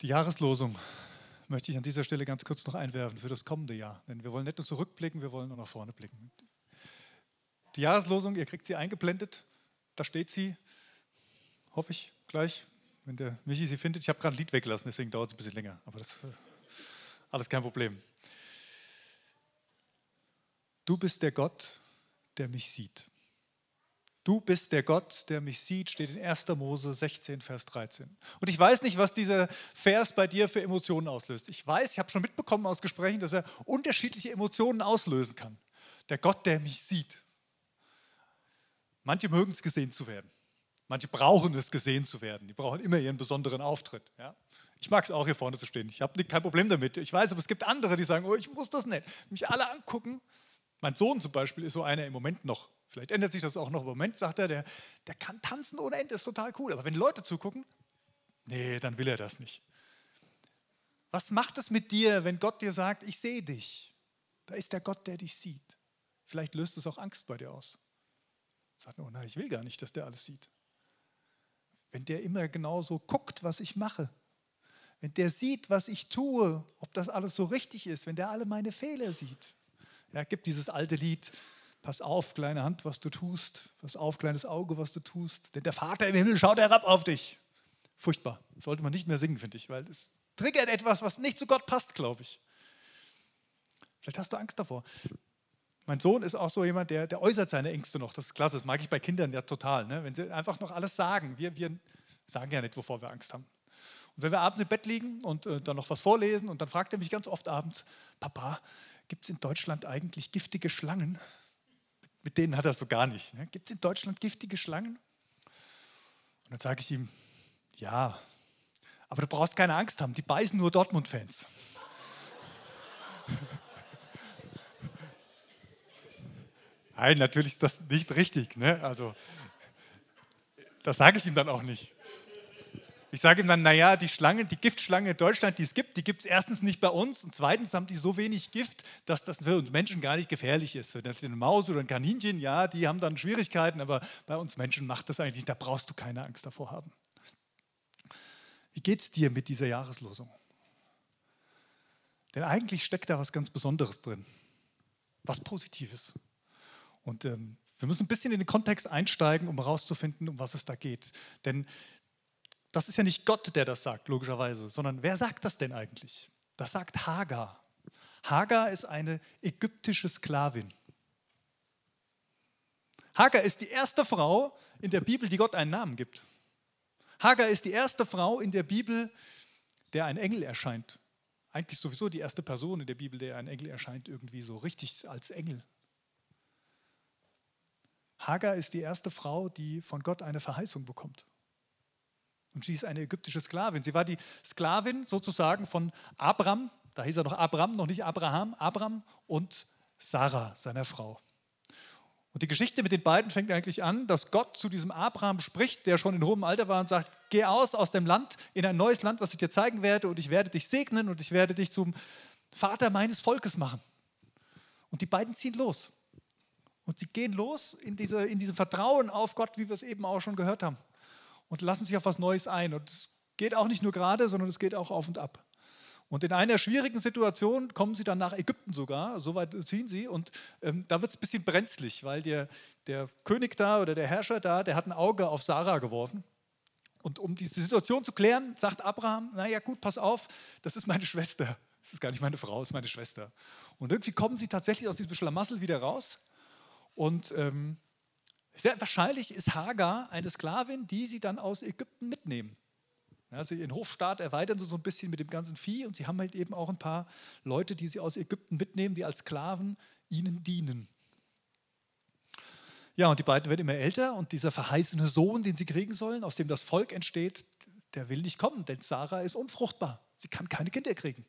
Die Jahreslosung möchte ich an dieser Stelle ganz kurz noch einwerfen für das kommende Jahr. Denn wir wollen nicht nur zurückblicken, wir wollen auch nach vorne blicken. Die Jahreslosung, ihr kriegt sie eingeblendet, da steht sie, hoffe ich gleich, wenn der Michi sie findet. Ich habe gerade ein Lied weggelassen, deswegen dauert es ein bisschen länger, aber das ist äh, alles kein Problem. Du bist der Gott, der mich sieht. Du bist der Gott, der mich sieht, steht in 1. Mose 16, Vers 13. Und ich weiß nicht, was dieser Vers bei dir für Emotionen auslöst. Ich weiß, ich habe schon mitbekommen aus Gesprächen, dass er unterschiedliche Emotionen auslösen kann. Der Gott, der mich sieht. Manche mögen es gesehen zu werden. Manche brauchen es gesehen zu werden. Die brauchen immer ihren besonderen Auftritt. Ja? Ich mag es auch hier vorne zu stehen. Ich habe kein Problem damit. Ich weiß, aber es gibt andere, die sagen, oh, ich muss das nicht. Mich alle angucken. Mein Sohn zum Beispiel ist so einer im Moment noch Vielleicht ändert sich das auch noch im Moment, sagt er, der, der kann tanzen ohne Ende, ist total cool. Aber wenn Leute zugucken, nee, dann will er das nicht. Was macht es mit dir, wenn Gott dir sagt, ich sehe dich? Da ist der Gott, der dich sieht. Vielleicht löst es auch Angst bei dir aus. Sagt, oh nein, ich will gar nicht, dass der alles sieht. Wenn der immer genauso guckt, was ich mache, wenn der sieht, was ich tue, ob das alles so richtig ist, wenn der alle meine Fehler sieht. Ja, gibt dieses alte Lied, Pass auf, kleine Hand, was du tust. Pass auf, kleines Auge, was du tust. Denn der Vater im Himmel schaut herab auf dich. Furchtbar. Sollte man nicht mehr singen, finde ich, weil es triggert etwas, was nicht zu Gott passt, glaube ich. Vielleicht hast du Angst davor. Mein Sohn ist auch so jemand, der, der äußert seine Ängste noch. Das ist klasse, das mag ich bei Kindern ja total. Ne? Wenn sie einfach noch alles sagen. Wir, wir sagen ja nicht, wovor wir Angst haben. Und wenn wir abends im Bett liegen und äh, dann noch was vorlesen und dann fragt er mich ganz oft abends, Papa, gibt es in Deutschland eigentlich giftige Schlangen? Mit denen hat er so gar nicht. Ne? Gibt es in Deutschland giftige Schlangen? Und dann sage ich ihm, ja, aber du brauchst keine Angst haben, die beißen nur Dortmund-Fans. Nein, natürlich ist das nicht richtig. Ne? Also, das sage ich ihm dann auch nicht. Ich sage ihm dann, naja, die Schlangen, die Giftschlange in Deutschland, die es gibt, die gibt es erstens nicht bei uns und zweitens haben die so wenig Gift, dass das für uns Menschen gar nicht gefährlich ist. Eine Maus oder ein Kaninchen, ja, die haben dann Schwierigkeiten, aber bei uns Menschen macht das eigentlich, da brauchst du keine Angst davor haben. Wie geht es dir mit dieser Jahreslosung? Denn eigentlich steckt da was ganz Besonderes drin, was Positives. Und ähm, wir müssen ein bisschen in den Kontext einsteigen, um herauszufinden, um was es da geht. Denn das ist ja nicht Gott, der das sagt, logischerweise, sondern wer sagt das denn eigentlich? Das sagt Hagar. Hagar ist eine ägyptische Sklavin. Hagar ist die erste Frau in der Bibel, die Gott einen Namen gibt. Hagar ist die erste Frau in der Bibel, der ein Engel erscheint. Eigentlich sowieso die erste Person in der Bibel, der ein Engel erscheint, irgendwie so richtig als Engel. Hagar ist die erste Frau, die von Gott eine Verheißung bekommt. Und sie ist eine ägyptische Sklavin. Sie war die Sklavin sozusagen von Abram, da hieß er noch Abram, noch nicht Abraham, Abram und Sarah, seiner Frau. Und die Geschichte mit den beiden fängt eigentlich an, dass Gott zu diesem Abraham spricht, der schon in hohem Alter war und sagt, geh aus aus dem Land in ein neues Land, was ich dir zeigen werde und ich werde dich segnen und ich werde dich zum Vater meines Volkes machen. Und die beiden ziehen los. Und sie gehen los in, diese, in diesem Vertrauen auf Gott, wie wir es eben auch schon gehört haben und lassen sich auf was Neues ein. Und es geht auch nicht nur gerade, sondern es geht auch auf und ab. Und in einer schwierigen Situation kommen sie dann nach Ägypten sogar, so weit ziehen sie, und ähm, da wird es ein bisschen brenzlig, weil der, der König da oder der Herrscher da, der hat ein Auge auf Sarah geworfen. Und um diese Situation zu klären, sagt Abraham, naja gut, pass auf, das ist meine Schwester. Das ist gar nicht meine Frau, das ist meine Schwester. Und irgendwie kommen sie tatsächlich aus diesem Schlamassel wieder raus. Und ähm, sehr wahrscheinlich ist Hagar eine Sklavin, die sie dann aus Ägypten mitnehmen. Also ihren Hofstaat erweitern sie so ein bisschen mit dem ganzen Vieh und sie haben halt eben auch ein paar Leute, die sie aus Ägypten mitnehmen, die als Sklaven ihnen dienen. Ja, und die beiden werden immer älter und dieser verheißene Sohn, den sie kriegen sollen, aus dem das Volk entsteht, der will nicht kommen, denn Sarah ist unfruchtbar. Sie kann keine Kinder kriegen.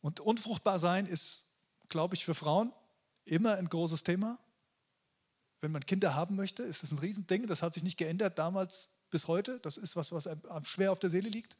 Und unfruchtbar sein ist, glaube ich, für Frauen immer ein großes Thema wenn man Kinder haben möchte, ist das ein Riesending. Das hat sich nicht geändert damals bis heute. Das ist was, was einem schwer auf der Seele liegt.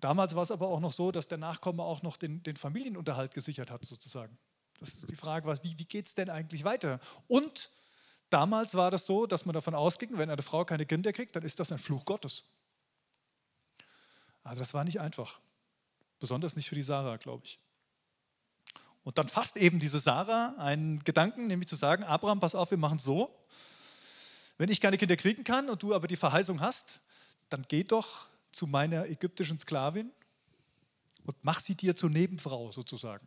Damals war es aber auch noch so, dass der Nachkomme auch noch den, den Familienunterhalt gesichert hat, sozusagen. Das die Frage, was, wie, wie geht es denn eigentlich weiter? Und damals war das so, dass man davon ausging, wenn eine Frau keine Kinder kriegt, dann ist das ein Fluch Gottes. Also das war nicht einfach. Besonders nicht für die Sarah, glaube ich. Und dann fasst eben diese Sarah einen Gedanken, nämlich zu sagen, Abraham, pass auf, wir machen so. Wenn ich keine Kinder kriegen kann und du aber die Verheißung hast, dann geh doch zu meiner ägyptischen Sklavin und mach sie dir zur Nebenfrau sozusagen.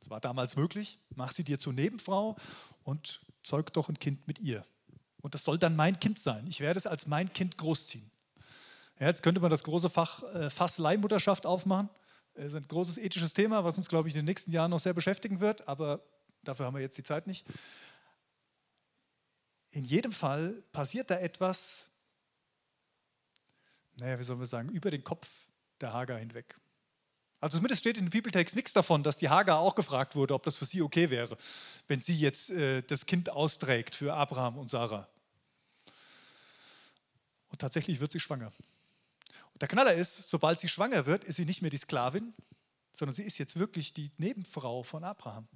Das war damals möglich. Mach sie dir zur Nebenfrau und zeug doch ein Kind mit ihr. Und das soll dann mein Kind sein. Ich werde es als mein Kind großziehen. Ja, jetzt könnte man das große Fach, äh, Fass Leihmutterschaft aufmachen. Das ist ein großes ethisches Thema, was uns, glaube ich, in den nächsten Jahren noch sehr beschäftigen wird, aber dafür haben wir jetzt die Zeit nicht. In jedem Fall passiert da etwas, naja, wie sollen wir sagen, über den Kopf der Hagar hinweg. Also zumindest steht in dem Bibeltext nichts davon, dass die Hagar auch gefragt wurde, ob das für sie okay wäre, wenn sie jetzt äh, das Kind austrägt für Abraham und Sarah. Und tatsächlich wird sie schwanger. Der Knaller ist, sobald sie schwanger wird, ist sie nicht mehr die Sklavin, sondern sie ist jetzt wirklich die Nebenfrau von Abraham.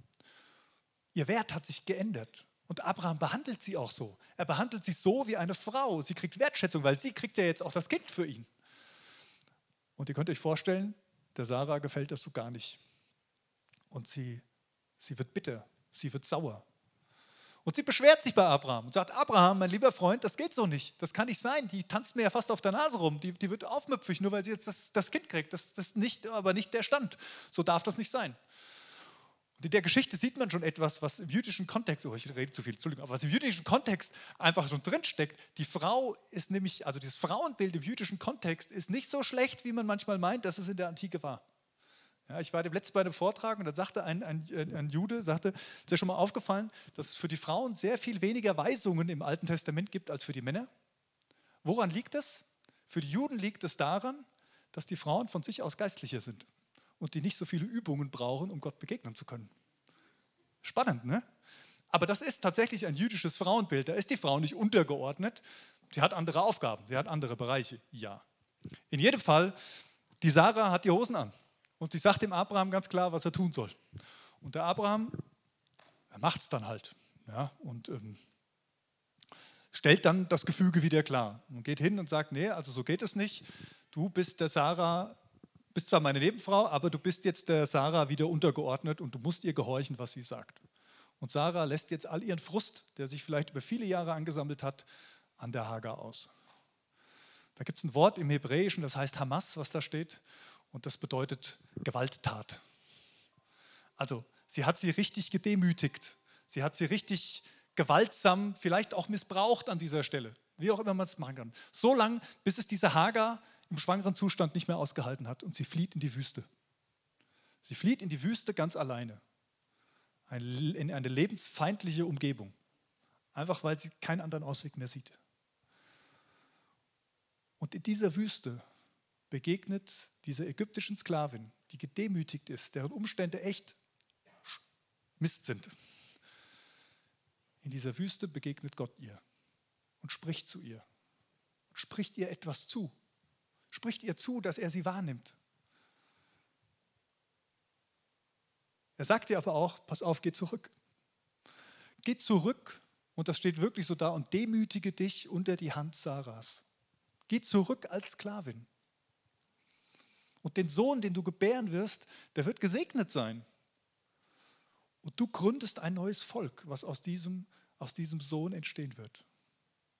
Ihr Wert hat sich geändert. Und Abraham behandelt sie auch so. Er behandelt sie so wie eine Frau. Sie kriegt Wertschätzung, weil sie kriegt ja jetzt auch das Kind für ihn. Und ihr könnt euch vorstellen, der Sarah gefällt das so gar nicht. Und sie, sie wird bitter, sie wird sauer. Und sie beschwert sich bei Abraham und sagt, Abraham, mein lieber Freund, das geht so nicht. Das kann nicht sein. Die tanzt mir ja fast auf der Nase rum. Die, die wird aufmüpfig, nur weil sie jetzt das, das Kind kriegt. Das ist nicht, aber nicht der Stand. So darf das nicht sein. Und in der Geschichte sieht man schon etwas, was im jüdischen Kontext, oh, ich rede zu viel, Entschuldigung, aber was im jüdischen Kontext einfach schon drinsteckt. Die Frau ist nämlich, also dieses Frauenbild im jüdischen Kontext ist nicht so schlecht, wie man manchmal meint, dass es in der Antike war. Ja, ich war dem letzten bei einem Vortrag und da sagte ein, ein, ein Jude, sagte, ist dir schon mal aufgefallen, dass es für die Frauen sehr viel weniger Weisungen im Alten Testament gibt als für die Männer? Woran liegt das? Für die Juden liegt es daran, dass die Frauen von sich aus geistlicher sind und die nicht so viele Übungen brauchen, um Gott begegnen zu können. Spannend, ne? Aber das ist tatsächlich ein jüdisches Frauenbild. Da ist die Frau nicht untergeordnet. Sie hat andere Aufgaben, sie hat andere Bereiche. Ja. In jedem Fall, die Sarah hat die Hosen an. Und sie sagt dem Abraham ganz klar, was er tun soll. Und der Abraham, er macht es dann halt. Ja, und ähm, stellt dann das Gefüge wieder klar. Und geht hin und sagt, nee, also so geht es nicht. Du bist der Sarah, bist zwar meine Nebenfrau, aber du bist jetzt der Sarah wieder untergeordnet und du musst ihr gehorchen, was sie sagt. Und Sarah lässt jetzt all ihren Frust, der sich vielleicht über viele Jahre angesammelt hat, an der Hagar aus. Da gibt es ein Wort im Hebräischen, das heißt Hamas, was da steht. Und das bedeutet Gewalttat. Also sie hat sie richtig gedemütigt. Sie hat sie richtig gewaltsam, vielleicht auch missbraucht an dieser Stelle. Wie auch immer man es machen kann. So lange, bis es diese Hagar im schwangeren Zustand nicht mehr ausgehalten hat und sie flieht in die Wüste. Sie flieht in die Wüste ganz alleine. In eine lebensfeindliche Umgebung. Einfach weil sie keinen anderen Ausweg mehr sieht. Und in dieser Wüste begegnet dieser ägyptischen Sklavin, die gedemütigt ist, deren Umstände echt Mist sind. In dieser Wüste begegnet Gott ihr und spricht zu ihr und spricht ihr etwas zu. Spricht ihr zu, dass er sie wahrnimmt. Er sagt ihr aber auch, pass auf, geh zurück. Geh zurück, und das steht wirklich so da, und demütige dich unter die Hand Sarahs. Geh zurück als Sklavin. Und den Sohn, den du gebären wirst, der wird gesegnet sein. Und du gründest ein neues Volk, was aus diesem, aus diesem Sohn entstehen wird.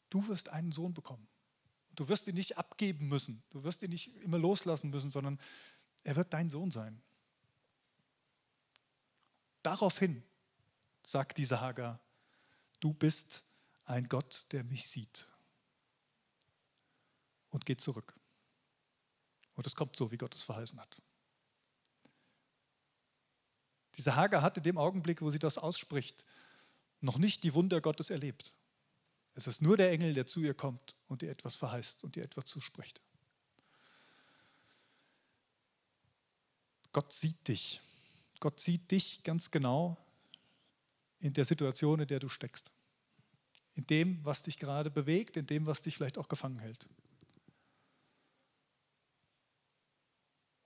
Du wirst einen Sohn bekommen. Du wirst ihn nicht abgeben müssen. Du wirst ihn nicht immer loslassen müssen, sondern er wird dein Sohn sein. Daraufhin sagt diese Hagar, du bist ein Gott, der mich sieht. Und geht zurück. Und es kommt so, wie Gott es verheißen hat. Diese Hagar hat in dem Augenblick, wo sie das ausspricht, noch nicht die Wunder Gottes erlebt. Es ist nur der Engel, der zu ihr kommt und ihr etwas verheißt und ihr etwas zuspricht. Gott sieht dich. Gott sieht dich ganz genau in der Situation, in der du steckst. In dem, was dich gerade bewegt, in dem, was dich vielleicht auch gefangen hält.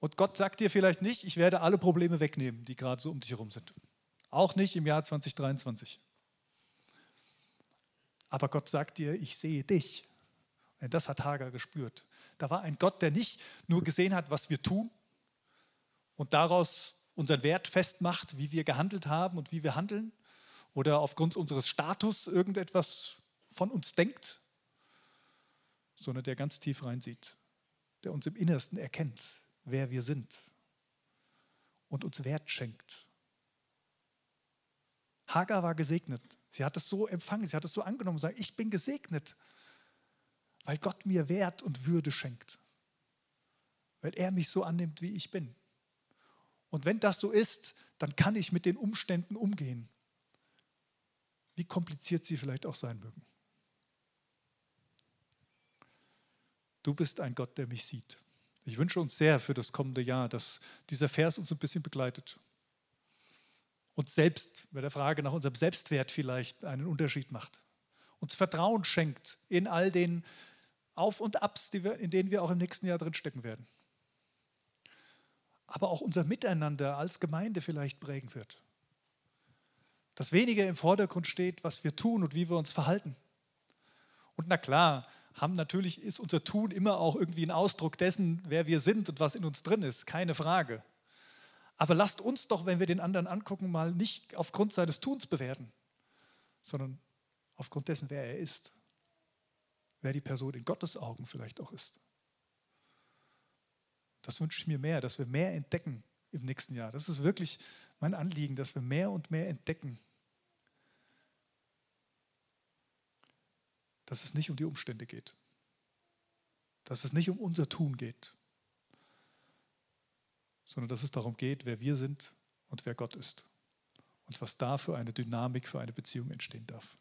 Und Gott sagt dir vielleicht nicht, ich werde alle Probleme wegnehmen, die gerade so um dich herum sind. Auch nicht im Jahr 2023. Aber Gott sagt dir, ich sehe dich. Und das hat Hagar gespürt. Da war ein Gott, der nicht nur gesehen hat, was wir tun und daraus unseren Wert festmacht, wie wir gehandelt haben und wie wir handeln oder aufgrund unseres Status irgendetwas von uns denkt, sondern der ganz tief reinsieht, der uns im Innersten erkennt, wer wir sind und uns Wert schenkt. Hagar war gesegnet. Sie hat es so empfangen, sie hat es so angenommen sagt, ich bin gesegnet, weil Gott mir Wert und Würde schenkt, weil er mich so annimmt, wie ich bin. Und wenn das so ist, dann kann ich mit den Umständen umgehen, wie kompliziert sie vielleicht auch sein mögen. Du bist ein Gott, der mich sieht. Ich wünsche uns sehr für das kommende Jahr, dass dieser Vers uns ein bisschen begleitet. Uns selbst bei der Frage nach unserem Selbstwert vielleicht einen Unterschied macht. Uns Vertrauen schenkt in all den Auf und Abs, wir, in denen wir auch im nächsten Jahr drinstecken werden. Aber auch unser Miteinander als Gemeinde vielleicht prägen wird. Dass weniger im Vordergrund steht, was wir tun und wie wir uns verhalten. Und na klar, haben natürlich ist unser Tun immer auch irgendwie ein Ausdruck dessen, wer wir sind und was in uns drin ist, keine Frage. Aber lasst uns doch, wenn wir den anderen angucken, mal nicht aufgrund seines Tuns bewerten, sondern aufgrund dessen, wer er ist, wer die Person in Gottes Augen vielleicht auch ist. Das wünsche ich mir mehr, dass wir mehr entdecken im nächsten Jahr. Das ist wirklich mein Anliegen, dass wir mehr und mehr entdecken, dass es nicht um die Umstände geht, dass es nicht um unser Tun geht, sondern dass es darum geht, wer wir sind und wer Gott ist. Und was da für eine Dynamik, für eine Beziehung entstehen darf.